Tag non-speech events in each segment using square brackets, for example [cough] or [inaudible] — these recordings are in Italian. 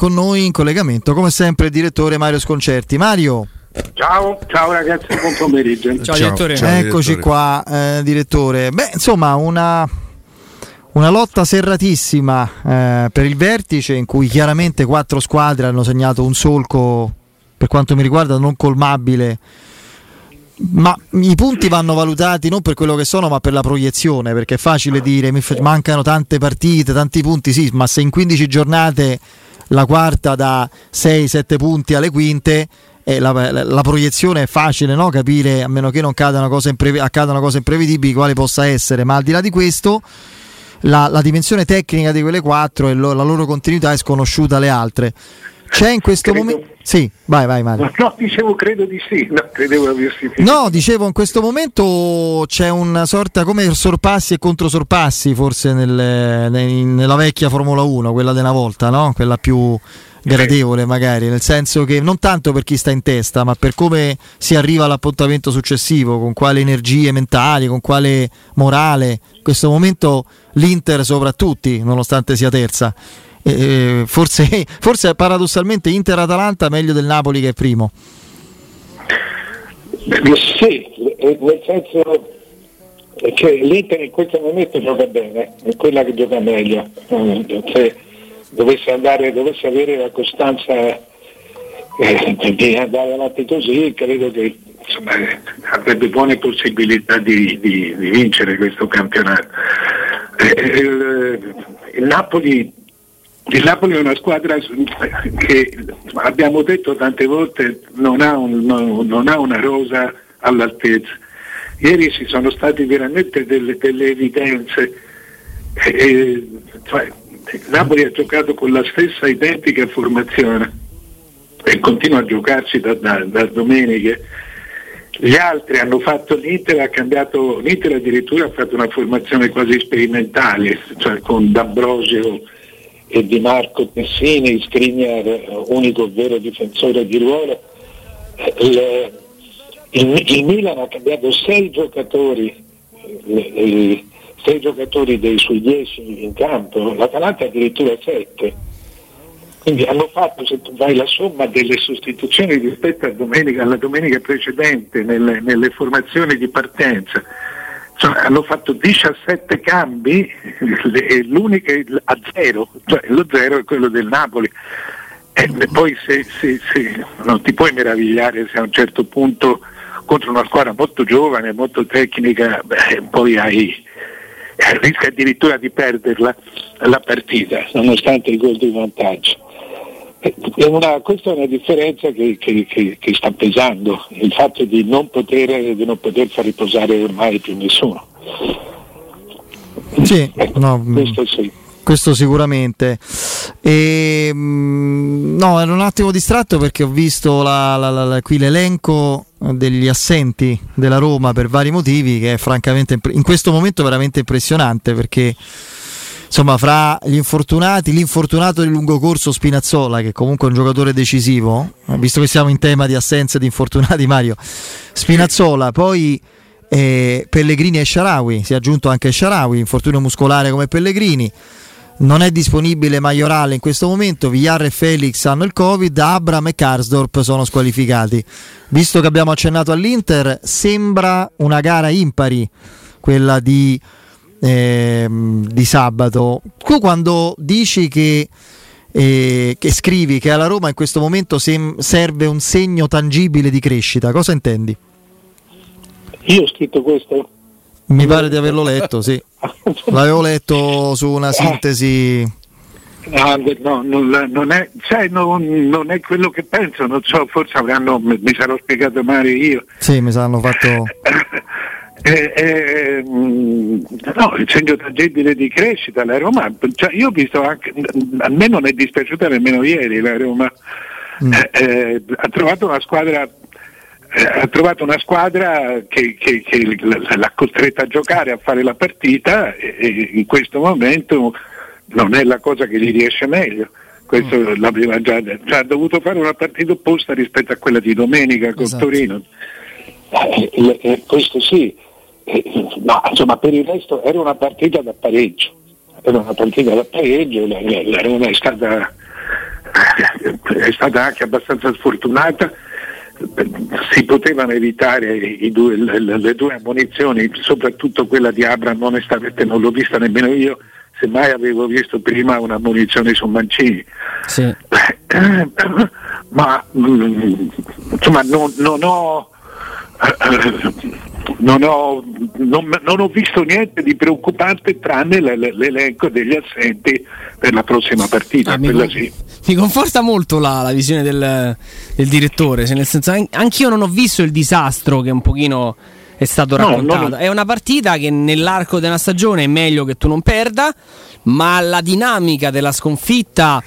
Con noi in collegamento, come sempre, il direttore Mario Sconcerti. Mario. Ciao, ciao ragazzi, buon pomeriggio. Ciao, ciao direttore. Ciao, Eccoci direttore. qua, eh, direttore. Beh, insomma, una, una lotta serratissima eh, per il vertice in cui chiaramente quattro squadre hanno segnato un solco, per quanto mi riguarda, non colmabile. Ma i punti vanno valutati non per quello che sono, ma per la proiezione, perché è facile dire mi mancano tante partite, tanti punti, sì, ma se in 15 giornate la quarta da 6-7 punti alle quinte. La, la, la, proiezione è facile no? capire, a meno che non accadano cose, imprev- accadano cose imprevedibili, quale possa essere, ma al di là di questo, la, la dimensione tecnica di quelle quattro e lo, la loro continuità è sconosciuta alle altre. C'è in questo momento. Sì, vai, vai, Mario. No, dicevo credo di sì. No, credevo avessi No, dicevo in questo momento c'è una sorta come sorpassi e controsorpassi, forse nel, nella vecchia Formula 1, quella una volta, no? Quella più gradevole magari, nel senso che non tanto per chi sta in testa, ma per come si arriva all'appuntamento successivo, con quale energie mentali, con quale morale. In questo momento l'Inter soprattutto, nonostante sia terza eh, forse, [laughs] forse paradossalmente Inter-Atalanta meglio del Napoli che è primo. Sì, nel senso che l'Inter in questo momento gioca bene, è quella che gioca meglio. Se dovesse, andare, dovesse avere la costanza eh, di andare avanti così, credo che insomma, avrebbe buone possibilità di, di, di vincere questo campionato. Eh, il, il Napoli il Napoli è una squadra che abbiamo detto tante volte non ha, un, non, ha una rosa all'altezza. Ieri ci sono state veramente delle, delle evidenze. E, cioè, Napoli ha giocato con la stessa identica formazione e continua a giocarci da, da, da domenica. Gli altri hanno fatto l'Inter, ha cambiato, l'Inter addirittura ha fatto una formazione quasi sperimentale, cioè con D'Ambrosio e di Marco Tessini, Skriniar, unico vero difensore di ruolo. Il, il, il Milan ha cambiato sei giocatori, sei giocatori dei suoi dieci in campo, l'Atalanta addirittura sette. Quindi hanno fatto, se tu vai la somma delle sostituzioni rispetto domenica, alla domenica precedente nelle, nelle formazioni di partenza, cioè, hanno fatto 17 cambi [laughs] e l'unica a zero, cioè lo zero è quello del Napoli. E poi se, se, se, non ti puoi meravigliare se a un certo punto contro una squadra molto giovane, molto tecnica, beh, poi hai, rischi addirittura di perderla la partita, nonostante il gol di vantaggio. È una, questa è una differenza che, che, che, che, sta pesando, il fatto di non, poter, di non poter far riposare ormai più nessuno. Sì, ecco, no, mm, questo sì. Questo sicuramente. E, mm, no, ero un attimo distratto perché ho visto la, la, la, qui l'elenco degli assenti della Roma per vari motivi che è francamente in questo momento veramente impressionante perché insomma, fra gli infortunati, l'infortunato di lungo corso Spinazzola, che comunque è un giocatore decisivo, visto che siamo in tema di assenza di infortunati, [laughs] Mario, Spinazzola, poi eh, Pellegrini e Sharawi, si è aggiunto anche Sharawi, infortunio muscolare come Pellegrini. Non è disponibile Maiorale in questo momento, Villar e Felix hanno il Covid, Abram e Karsdorp sono squalificati. Visto che abbiamo accennato all'Inter, sembra una gara impari quella di eh, di sabato. Tu quando dici che, eh, che, scrivi che alla Roma in questo momento sem- serve un segno tangibile di crescita, cosa intendi? Io ho scritto questo. Mi pare di averlo letto, sì. [laughs] L'avevo letto su una sintesi. No, no non, non, è, cioè, non, non, è, quello che penso, non so, forse avranno, mi sarò spiegato male io. Sì, mi saranno fatto. [laughs] Eh, eh, no, il segno tangibile di crescita, la Roma, cioè io ho visto anche, a me non è dispiaciuta nemmeno ieri la Roma, mm. Eh, eh, ha trovato una squadra eh, ha trovato una squadra che, che, che, l'ha costretta a giocare, a fare la partita e in questo momento non è la cosa che gli riesce meglio. Questo mm. l'aveva già detto. Cioè, ha dovuto fare una partita opposta rispetto a quella di domenica con esatto. Torino. Eh, eh, questo sì, ma insomma per il resto era una partita da pareggio, era una partita da pareggio, la, la, la Roma è stata è stata anche abbastanza sfortunata si potevano evitare due, le, le, due ammonizioni, soprattutto quella di Abram, onestamente non l'ho vista nemmeno io, semmai avevo visto prima una munizione su Mancini. Sì. ma mm, insomma non, non ho non ho, non, non ho, visto niente di preoccupante tranne l'elenco degli assenti per la prossima partita. Ah, mi, con, sì. mi, conforta molto la, la visione del, del, direttore, nel senso anch'io non ho visto il disastro che un pochino è stato raccontato. No, non... È una partita che nell'arco della stagione è meglio che tu non perda, ma la dinamica della sconfitta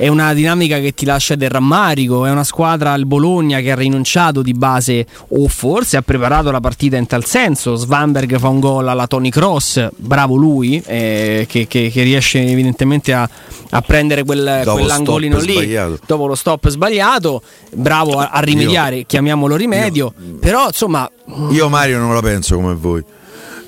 è una dinamica che ti lascia del rammarico, è una squadra al Bologna che ha rinunciato di base o forse ha preparato la partita in tal senso, Svanberg fa un gol alla Tony Cross, bravo lui, eh, che, che, che, riesce evidentemente a, a prendere quel, quell'angolino lì sbagliato. dopo lo stop sbagliato, bravo a, a rimediare, io, chiamiamolo rimedio, io, però insomma... Io Mario non la penso come voi.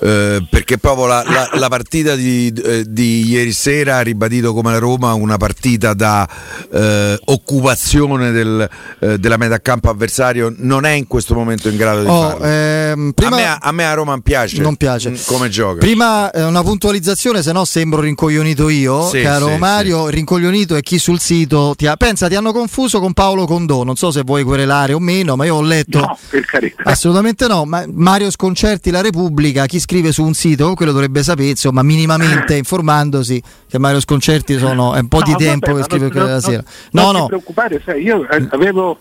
Eh, perché proprio la, la, la partita di, eh, di, ieri sera ha ribadito come la Roma una partita da eh, occupazione del, eh, della metà campo avversario non è in questo momento in grado di oh, farlo. Ehm, prima, a, me, a, me, a Roma piace, non piace mm, come gioca. Prima eh, una puntualizzazione, se no sembro rincoglionito io, sì, caro sì, Mario. Sì. Rincoglionito è chi sul sito ti ha, pensa ti hanno confuso con Paolo Condò. Non so se vuoi querelare o meno, ma io ho letto. No, per carità. Assolutamente no. Ma Mario Sconcerti, La Repubblica, chi scrive scrive su un sito, quello dovrebbe sapere, insomma, minimamente [coughs] informandosi che Mario Sconcerti sono, è un po' no, di tempo vabbè, che scrive quella non, sera. No, non no. Non preoccupare, sai, io eh, avevo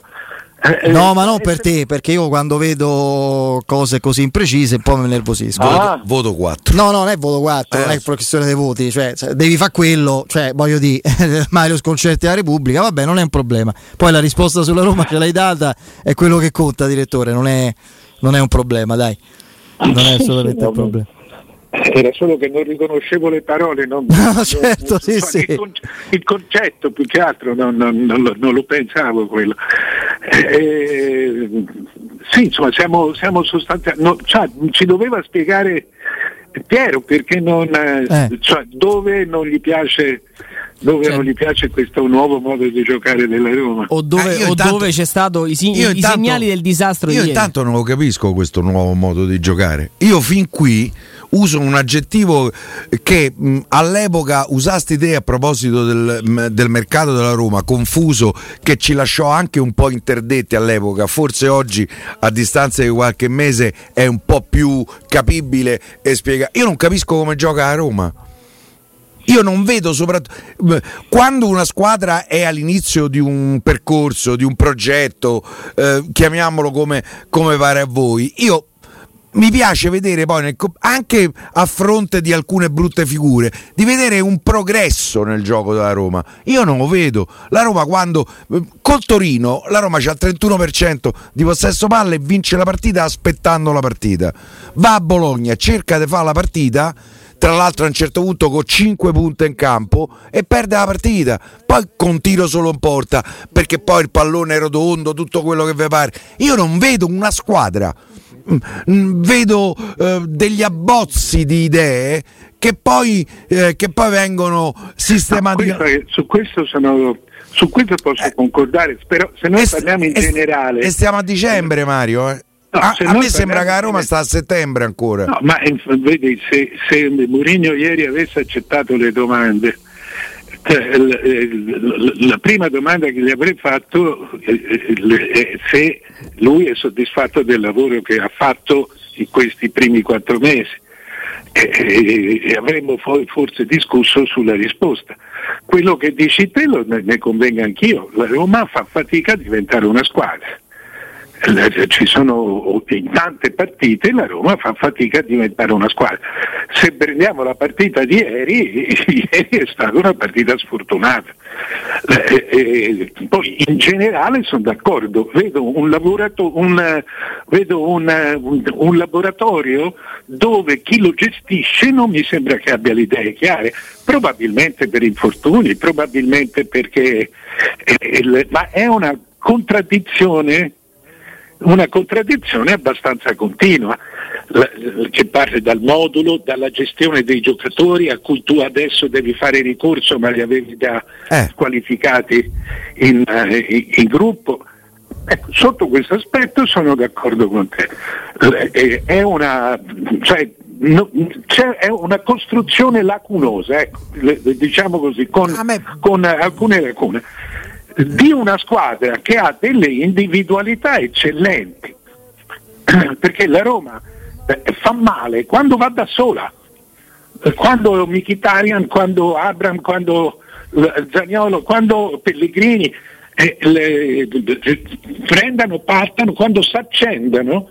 eh, no, eh, ma non per te, perché io quando vedo cose così imprecise un po' mi nervosisco. Ah. Voto, 4. No, no, non è voto 4, eh. non è questione dei voti, cioè, devi fare quello, cioè voglio dire, [laughs] Mario Sconcerti della Repubblica, vabbè, non è un problema. Poi la risposta sulla Roma ce l'hai data, è quello che conta, direttore, non è, non è un problema, dai. Non è assolutamente un problema era solo che non riconoscevo le parole, non, [laughs] no, certo, sì, il, sì. il, concetto più che altro non, non, non lo pensavo quello. Eh, sì, insomma, siamo, siamo sostanzialmente, cioè, ci doveva spiegare Piero perché non, eh. cioè, dove non gli piace dove cioè, non gli piace questo nuovo modo di giocare della Roma. O dove, eh, o intanto, dove c'è stato i, i, intanto, i, segnali del disastro. Io intanto non lo capisco questo nuovo modo di giocare. Io fin qui uso un aggettivo che mh, all'epoca usasti te a proposito del, mh, del, mercato della Roma, confuso, che ci lasciò anche un po' interdetti all'epoca, forse oggi a distanza di qualche mese è un po' più capibile e spiega. Io non capisco come gioca a Roma. Io non vedo soprattutto quando una squadra è all'inizio di un percorso, di un progetto, eh, chiamiamolo come, come pare a voi. Io mi piace vedere poi, nel, anche a fronte di alcune brutte figure, di vedere un progresso nel gioco della Roma. Io non lo vedo. La Roma quando col Torino, la Roma c'ha il 31% di possesso palle e vince la partita aspettando la partita. Va a Bologna, cerca di fare la partita tra l'altro a un certo punto con 5 punti in campo e perde la partita poi con tiro solo in porta perché poi il pallone è rotondo tutto quello che vi pare io non vedo una squadra Mm, vedo eh, degli abbozzi di idee che poi, eh, che poi vengono sistematicamente. Su questo sono. Su questo posso eh, concordare, però se noi parliamo in generale. E stiamo a dicembre, Mario. Eh. No, a, a me sembra che a Roma sta a settembre ancora. No, ma vedi, se, se Mourinho ieri avesse accettato le domande, cioè, la prima domanda che gli avrei fatto è se lui è soddisfatto del lavoro che ha fatto in questi primi quattro mesi e, avremmo forse discusso sulla risposta. Quello che dici te lo, ne convenga anch'io, la Roma fa fatica a diventare una squadra ci sono in tante partite la Roma fa fatica a diventare una squadra. Se prendiamo la partita di ieri, [laughs] ieri è stata una partita sfortunata. Eh, eh, poi in generale sono d'accordo, vedo un, laborato- un, vedo un, un laboratorio dove chi lo gestisce non mi sembra che abbia le idee chiare, probabilmente per infortuni, probabilmente perché... Eh, ma è una contraddizione una contraddizione abbastanza continua. che parte dal modulo, dalla gestione dei giocatori a cui tu adesso devi fare ricorso ma li avevi già eh. qualificati in, in, in gruppo. Ecco, sotto questo aspetto sono d'accordo con te. È una, cioè, no, è una costruzione lacunosa, ecco, diciamo così, con, con alcune lacune, di una squadra che ha delle individualità eccellenti. [clears throat] Perché la Roma eh, fa male quando va da sola, quando Mkhitaryan, quando Abram, quando eh, Zagnolo, quando Pellegrini eh, prendano, partano, quando si accendono,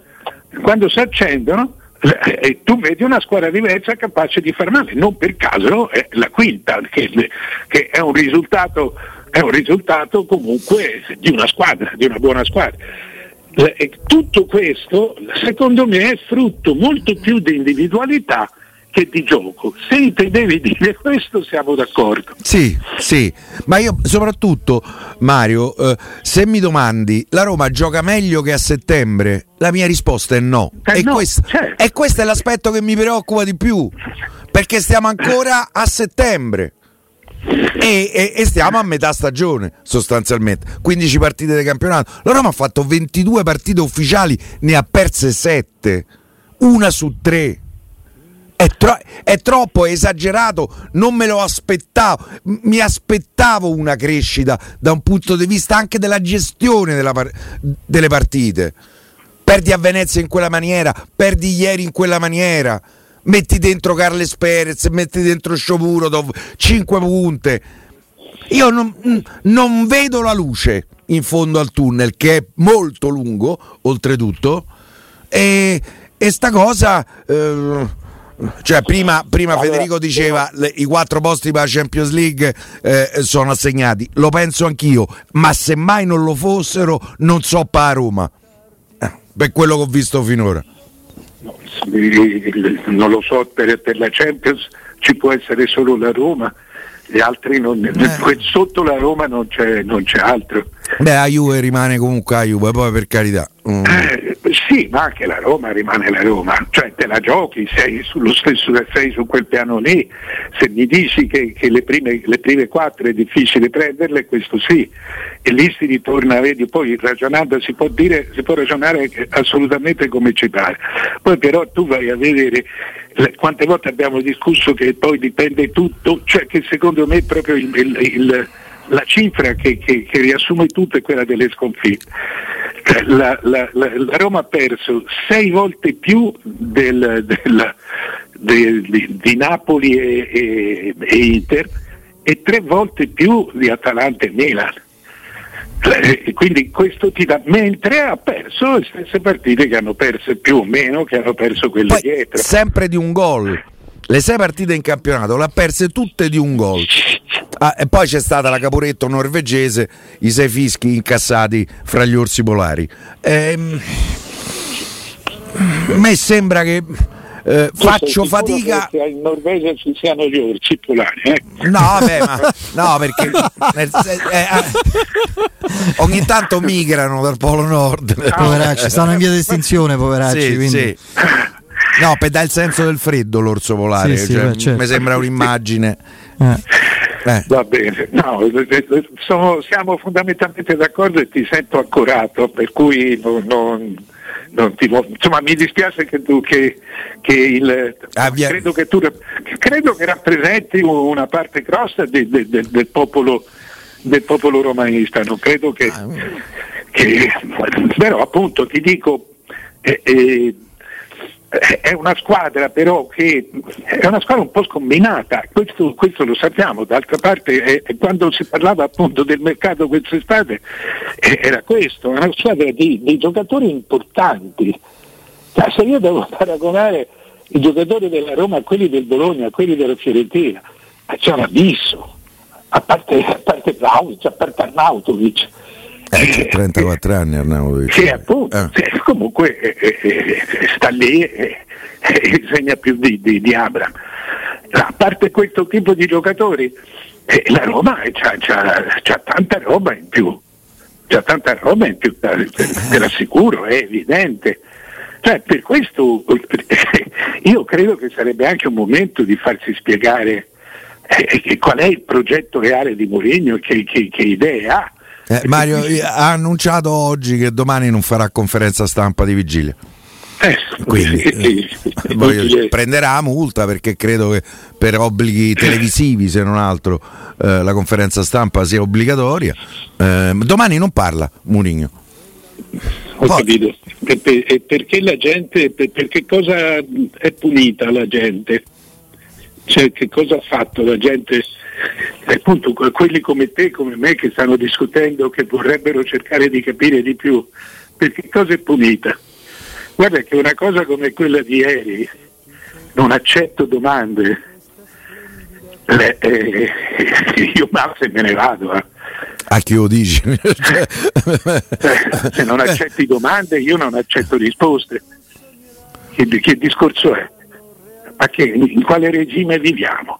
quando si accendono eh, tu vedi una squadra diversa capace di far male, non per caso è la quinta, che, che è, un risultato, è un risultato comunque di una squadra, di una buona squadra. E tutto questo secondo me è frutto molto più di individualità che di gioco. Se intendevi dire questo siamo d'accordo. Sì, sì, ma io soprattutto Mario, eh, se mi domandi la Roma gioca meglio che a settembre, la mia risposta è no. Eh e, no questo, certo. e questo è l'aspetto che mi preoccupa di più, perché stiamo ancora a settembre. E, e, e, stiamo a metà stagione sostanzialmente 15 partite di campionato la Roma ha fatto 22 partite ufficiali ne ha perse 7 una su 3 è, tro- è, troppo, è esagerato, non me lo aspettavo. Mi aspettavo una crescita da un punto di vista anche della gestione par- delle partite. Perdi a Venezia in quella maniera, perdi ieri in quella maniera. Metti dentro Carles Perez, metti dentro Shomurodov, 5 punte. Io non, non vedo la luce in fondo al tunnel, che è molto lungo, oltretutto. E, e sta cosa. Eh, cioè, prima, prima allora, Federico diceva le, i quattro posti per la Champions League eh, sono assegnati. Lo penso anch'io, ma se mai non lo fossero, non so per Roma. Eh, per quello che ho visto finora. No, non lo so, per, per la Champions ci può essere solo la Roma gli altri non, eh. [laughs] sotto la Roma non c'è, non c'è, altro. Beh, la Juve rimane comunque la Juve, poi per carità. Mm. Eh, sì, ma anche la Roma rimane la Roma, cioè te la giochi, sei sullo stesso sei su quel piano lì. Se mi dici che, che le, prime, le, prime, quattro è difficile prenderle, questo sì. E lì si ritorna, vedi, poi ragionando si può dire, si può ragionare assolutamente come ci pare. Poi però tu vai a vedere quante volte abbiamo discusso che poi dipende tutto, cioè che secondo me proprio il, il, il, la cifra che, che, che, riassume tutto è quella delle sconfitte. Cioè, la, la, la, la Roma ha perso sei volte più del, del, de, di, di, Napoli e, e, e Inter e tre volte più di Atalanta e Milan. Eh, quindi questo ti dà, mentre ha perso le stesse partite che hanno perso più o meno, che hanno perso quelle Poi, dietro. Sempre di un gol. Le sei partite in campionato le ha perse tutte di un gol. Ah, e poi c'è stata la caporetto norvegese, i sei fischi incassati fra gli orsi polari. Ehm, a me sembra che eh, faccio fatica. Che in Norvegia ci siano gli orsi polari. Eh? No, vabbè, ma no, perché nel, eh, eh, ogni tanto migrano dal Polo Nord. No, poveracci, stanno in via di estinzione, poveracci. Sì, quindi. sì. No, per dare il senso del freddo l'orso polare, sì, cioè, beh, certo. mi sembra un'immagine. Eh. Eh. Va bene, no, sono, siamo fondamentalmente d'accordo e ti sento accorato, per cui non, non ti, insomma, mi dispiace che tu che, che il, ah, credo, che tu credo che rappresenti una parte grossa de, de, de, del, popolo, del popolo romanista, non credo che, ah, che però appunto ti dico eh, eh, è una squadra però che è una squadra un po' scombinata, questo, questo lo sappiamo, d'altra parte eh, quando si parlava appunto del mercato quest'estate eh, era questo, una squadra di, di giocatori importanti. Cioè, se io devo [laughs] paragonare i giocatori della Roma a quelli del Bologna, a quelli della Fiorentina, c'è un abisso, a parte Vlaovic, a parte Arnautovic eh, 34 anni Arnautovic. Sì, appunto, eh. sì, comunque eh, eh, eh sta lì e segna più di, di, di, Abram. A parte questo tipo di giocatori, la Roma c'ha, tanta roba in più, c'ha tanta roba in più, te l'assicuro, è evidente. Cioè, per questo [laughs] io credo che sarebbe anche un momento di farsi spiegare qual è il progetto reale di Mourinho e che, che, che idee ha. Eh, Mario ha annunciato oggi che domani non farà conferenza stampa di vigilia. Eh, Quindi eh, voglio, prenderà multa perché credo che per obblighi televisivi, se non altro, eh, la conferenza stampa sia obbligatoria. Eh, domani non parla Mourinho. Ho Poi. capito. perché la gente, per che cosa è punita la gente? Cioè, che cosa ha fatto la gente? Appunto, quelli come te, come me, che stanno discutendo, che vorrebbero cercare di capire di più, per che cosa è punita? Guarda che una cosa come quella di ieri, non accetto domande, le, eh, [laughs] io ma se me ne vado. Eh. A chi lo dici? Cioè, [laughs] se non accetti domande io non accetto risposte. Che, che discorso è? Ma che, in quale regime viviamo?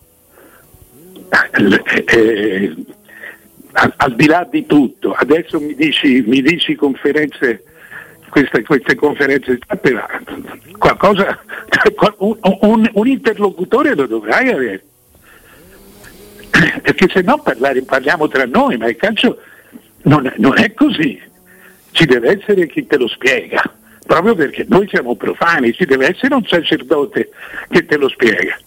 Eh, al, al, di là di tutto, adesso mi dici, mi dici conferenze, queste, queste conferenze qualcosa, un, un, un interlocutore lo dovrai avere. Perché se no parlare, parliamo tra noi, ma il calcio non, non è così, ci deve essere chi te lo spiega, proprio perché noi siamo profani, ci deve essere un sacerdote che te lo spiega,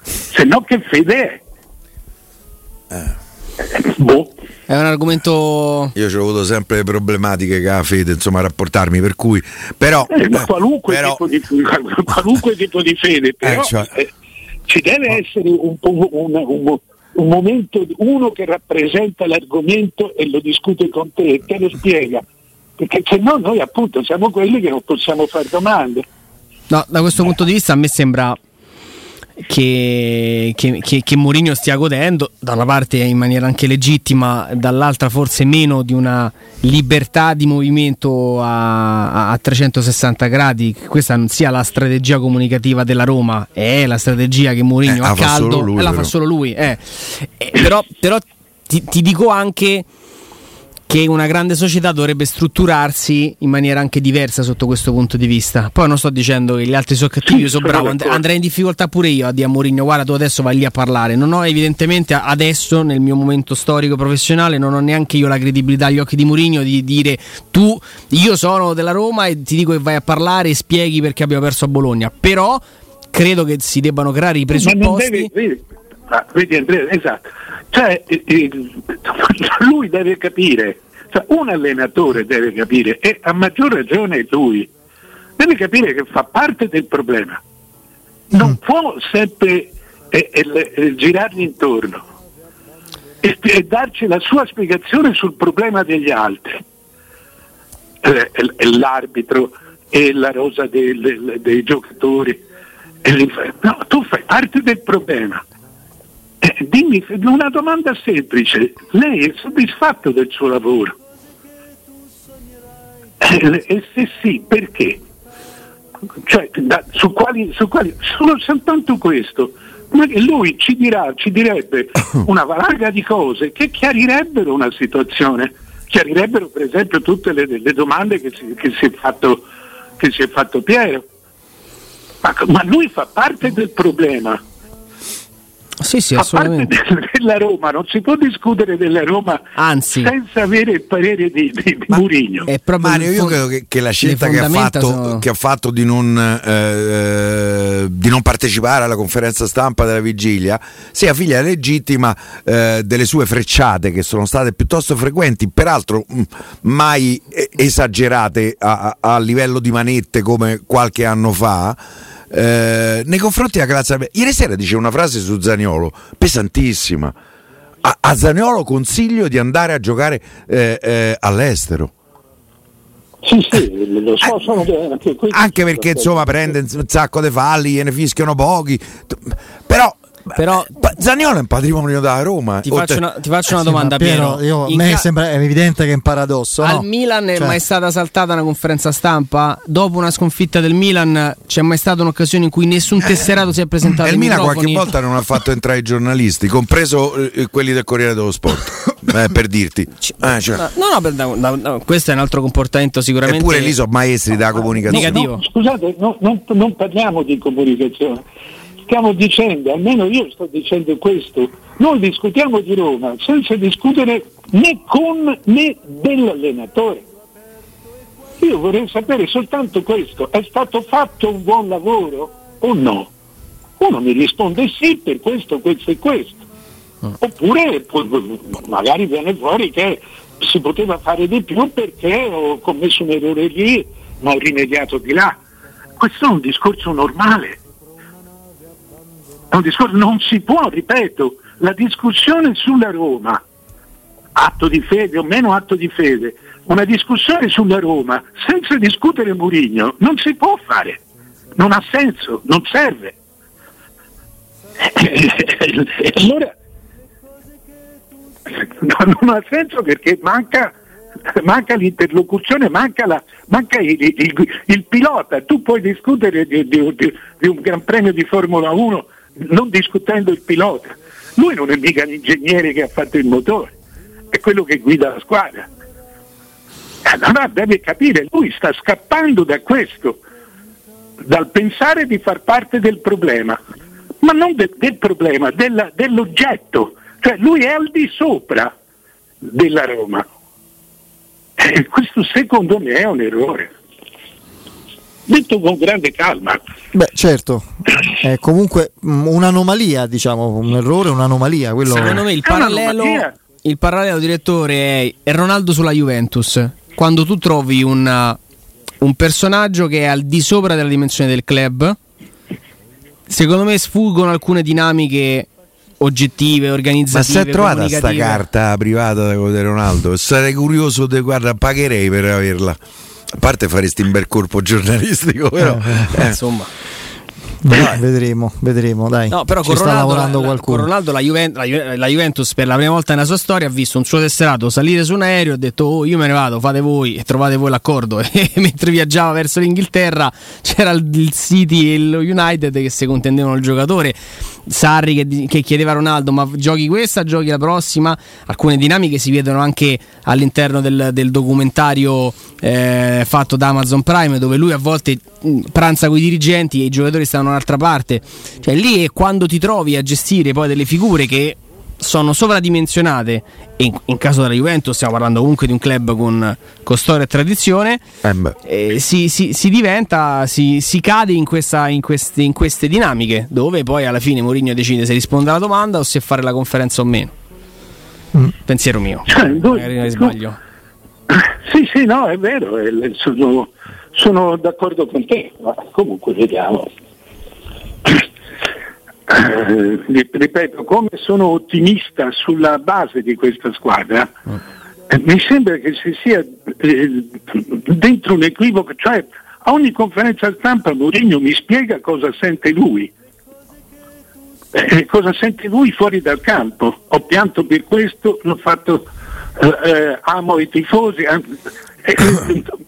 se no che fede è? Eh. Boh. È un argomento. Io ho avuto sempre problematiche con la fede, insomma, a rapportarmi, per cui. Però. Eh, qualunque, però... Tipo di, [laughs] qualunque, tipo di, fede, però eh, cioè... eh, ci deve oh. essere un, un, un, un momento, uno che rappresenta l'argomento e lo discute con te e te lo spiega, perché se no noi appunto siamo quelli che non possiamo fare domande. No, da questo punto di vista a me sembra che, che, che, che Mourinho stia godendo, da una parte in maniera anche legittima, dall'altra forse meno di una libertà di movimento a, a 360 gradi. Questa non sia la strategia comunicativa della Roma, è la strategia che Mourinho eh, a caldo lui, la fa solo lui. Eh. Eh, però, però ti, ti dico anche che una grande società dovrebbe strutturarsi in maniera anche diversa sotto questo punto di vista. Poi non sto dicendo che gli altri sono cattivi, io sono bravo, and- andrei in difficoltà pure io a dire a Mourinho, guarda tu adesso vai lì a parlare. Non ho evidentemente adesso nel mio momento storico professionale non ho neanche io la credibilità agli occhi di Mourinho di dire tu io sono della Roma e ti dico che vai a parlare e spieghi perché abbiamo perso a Bologna. Però credo che si debbano creare i presupposti. Ah, vedi Andrea, esatto cioè, [laughs] lui deve capire, cioè, un allenatore deve capire, e a maggior ragione lui, deve capire che fa parte del problema. Non mm. può sempre eh, eh, eh, girargli intorno e, e, darci la sua spiegazione sul problema degli altri. Eh, l'arbitro e la rosa dei, dei giocatori. No, tu fai parte del problema eh, dimmi una domanda semplice, lei è soddisfatto del suo lavoro? Eh, e se sì, perché? Cioè, da, su, quali, su quali, solo soltanto questo. Ma lui ci dirà, ci direbbe [coughs] una valanga di cose che chiarirebbero una situazione, chiarirebbero per esempio tutte le, le domande che si, che, si fatto, che si, è fatto, Piero. Ma, ma lui fa parte del problema sì, sì, assolutamente. della Roma non si può discutere della Roma Anzi. senza avere il parere di, di, di Murigno. Mario, io credo che, che la scelta che ha, fatto, sono... che ha, fatto, di non, eh, di non, partecipare alla conferenza stampa della vigilia sia figlia legittima eh, delle sue frecciate che sono state piuttosto frequenti, peraltro mh, mai esagerate a, a livello di manette come qualche anno fa eh, nei confronti della Calazza ieri sera dice una frase su Zaniolo pesantissima. A, a Zaniolo consiglio di andare a giocare eh, eh, all'estero. Sì, sì, lo so, sono anche, anche perché insomma prende un sacco di falli, gliene fischiano pochi, però Però Zaniolo è un patrimonio da Roma. Ti faccio una, ti faccio una domanda, Piero. Io, a me ca- sembra evidente che è un paradosso. Al no? Milan è cioè. mai stata saltata una conferenza stampa? Dopo una sconfitta del Milan c'è mai stata un'occasione in cui nessun eh, tesserato si è presentato? E il Milan qualche volta non ha fatto entrare i giornalisti, compreso eh, quelli del Corriere dello Sport. [laughs] eh, per dirti. Ah, cioè. No, no, no, no, no, questo è un altro comportamento sicuramente. Eppure lì sono maestri della comunicazione. No, scusate, non, non parliamo di comunicazione stiamo dicendo, almeno io sto dicendo questo, noi discutiamo di Roma senza discutere né con né dell'allenatore. Io vorrei sapere soltanto questo, è stato fatto un buon lavoro o no? Uno mi risponde sì per questo, questo e questo. Oppure magari viene fuori che si poteva fare di più perché ho commesso un errore lì, ma ho rimediato di là. Questo è un discorso normale è un discorso, non si può, ripeto, la discussione sulla Roma, atto di fede o meno atto di fede, una discussione sulla Roma senza discutere Murigno non si può fare, non ha senso, non serve. [laughs] allora non ha senso perché manca, manca l'interlocuzione, manca, la, manca il, il, il, pilota. Tu puoi discutere di, di, di, di un Gran Premio di Formula 1 non discutendo il pilota. Lui non è mica l'ingegnere che ha fatto il motore, è quello che guida la squadra. Allora deve capire, lui sta scappando da questo, dal pensare di far parte del problema, ma non de- del problema, della, dell'oggetto. Cioè lui è al di sopra della Roma. E questo secondo me è un errore detto con grande calma. Beh, certo, è comunque un'anomalia, diciamo, un errore, un'anomalia. Quello... Secondo me il parallelo, il parallelo direttore è Ronaldo sulla Juventus. Quando tu trovi una, un personaggio che è al di sopra della dimensione del club, secondo me sfuggono alcune dinamiche oggettive, organizzative. Ma si è trovata sta carta privata di Ronaldo? Sarei curioso, di, guarda, pagherei per averla. A parte faresti un bel corpo giornalistico, però eh, eh. insomma. Dai, vedremo, vedremo, dai. No, però con Ronaldo, lavorando la, qualcuno. Con Ronaldo la, Juventus, la, Ju- la, Juventus per la prima volta nella sua storia ha visto un suo tesserato salire su un aereo ha detto "Oh, io me ne vado, fate voi e trovate voi l'accordo". [laughs] E mentre viaggiava verso l'Inghilterra c'era il, il City e lo United che si contendevano il giocatore. Sarri che, che, chiedeva a Ronaldo "Ma giochi questa, giochi la prossima?". Alcune dinamiche si vedono anche all'interno del, del documentario eh, fatto da Amazon Prime dove lui a volte pranza con i dirigenti e i giocatori stanno un'altra parte. Cioè lì è quando ti trovi a gestire poi delle figure che sono sovradimensionate. E in, in, caso della Juventus stiamo parlando comunque di un club con, con storia e tradizione. Eh eh, si, si, si, diventa si, si cade in, questa, in, queste, in, queste, dinamiche dove poi alla fine Mourinho decide se risponde alla domanda o se fare la conferenza o meno. Mm. pensiero mio. Cioè, magari non sbaglio. [laughs] Sì sì no è vero sono, sono d'accordo con te ma comunque vediamo eh, ripeto, come sono ottimista sulla base di questa squadra, eh, mi sembra che si sia eh, dentro un equivoco, cioè a ogni conferenza stampa Mourinho mi spiega cosa sente lui. Eh, cosa sente lui fuori dal campo. Ho pianto per questo, l'ho fatto, eh, eh, amo i tifosi.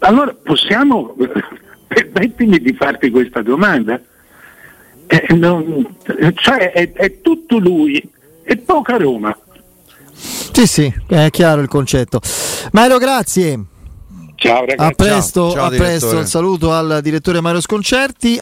allora possiamo, permettimi di farti questa domanda eh, non, cioè è, è tutto lui e poca Roma. Sì, sì, è chiaro il concetto. Mario, grazie. Ciao ragazzi. A presto, Ciao. Ciao, a presto. Il saluto al direttore Mario Sconcerti.